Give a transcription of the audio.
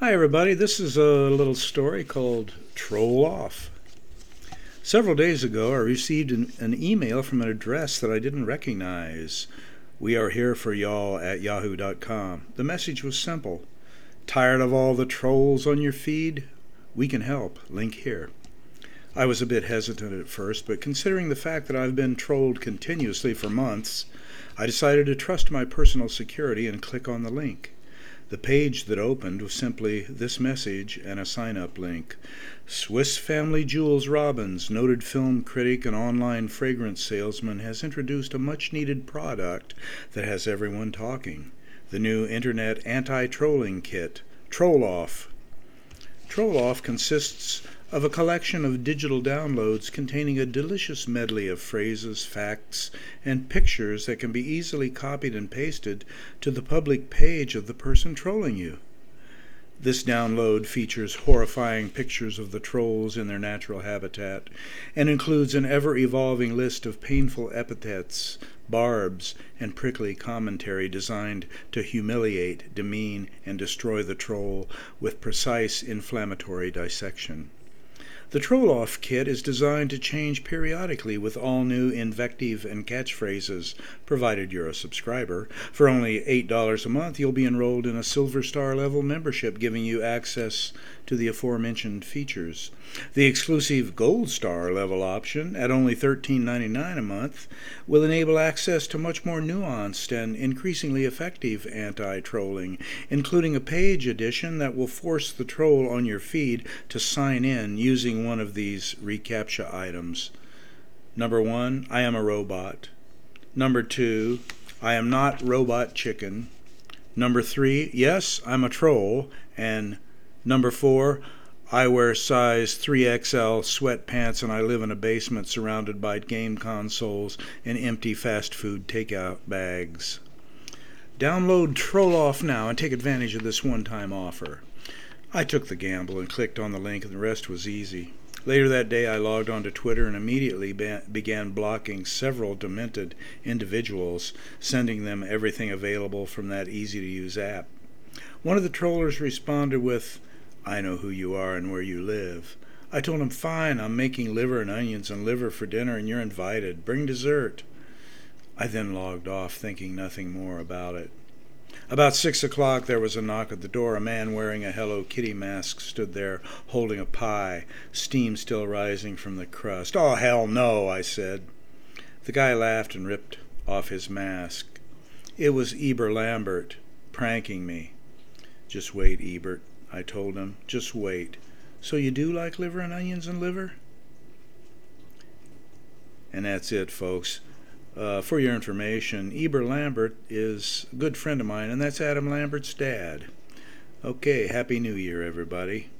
Hi, everybody. This is a little story called Troll Off. Several days ago, I received an, an, email from an address that I didn't recognize. We are here for y'all at yahoo.com. The message was simple Tired of all the trolls on your feed? We can help. Link here. I was a bit hesitant at first, but considering the fact that I've been trolled continuously for months, I decided to trust my personal security and click on the link. The page that opened was simply this message and a sign up link. Swiss Family Jewels Robbins, noted film critic and online fragrance salesman, has introduced a much needed product that has everyone talking the new Internet Anti Trolling Kit, Troll Off. Troll Off consists of a collection of digital downloads containing a delicious medley of phrases, facts, and pictures that can be easily copied and pasted to the public page of the person trolling you. This download features horrifying pictures of the trolls in their natural habitat and includes an ever evolving list of painful epithets, barbs, and prickly commentary designed to humiliate, demean, and destroy the troll with precise inflammatory dissection. The Troll Off kit is designed to change periodically with all new invective and catchphrases, provided you're a subscriber. For only $8 a month, you'll be enrolled in a Silver Star level membership, giving you access to the aforementioned features. The exclusive Gold Star level option, at only $13.99 a month, will enable access to much more nuanced and increasingly effective anti trolling, including a page edition that will force the troll on your feed to sign in using one of these reCAPTCHA items. Number one, I am a robot. Number two, I am not robot chicken. Number three, yes, I'm a troll. And Number four, I wear size 3XL sweatpants and I live in a basement surrounded by game consoles and empty fast food takeout bags. Download Troll Off now and take advantage of this one time offer. I took the gamble and clicked on the link, and the rest was easy. Later that day, I logged onto Twitter and immediately began blocking several demented individuals, sending them everything available from that easy to use app. One of the trollers responded with, I know who you are and where you live. I told him, Fine, I'm making liver and onions and liver for dinner, and you're invited. Bring dessert. I then logged off, thinking nothing more about it. About six o'clock, there was a knock at the door. A man wearing a Hello Kitty mask stood there, holding a pie, steam still rising from the crust. Oh, hell no, I said. The guy laughed and ripped off his mask. It was Eber Lambert, pranking me. Just wait, Eber. I told him. Just wait. So you do like liver and onions and liver? And that's it, folks. Uh, for your information, Eber Lambert is a good friend of mine, and that's Adam Lambert's dad. Okay, Happy New Year, everybody.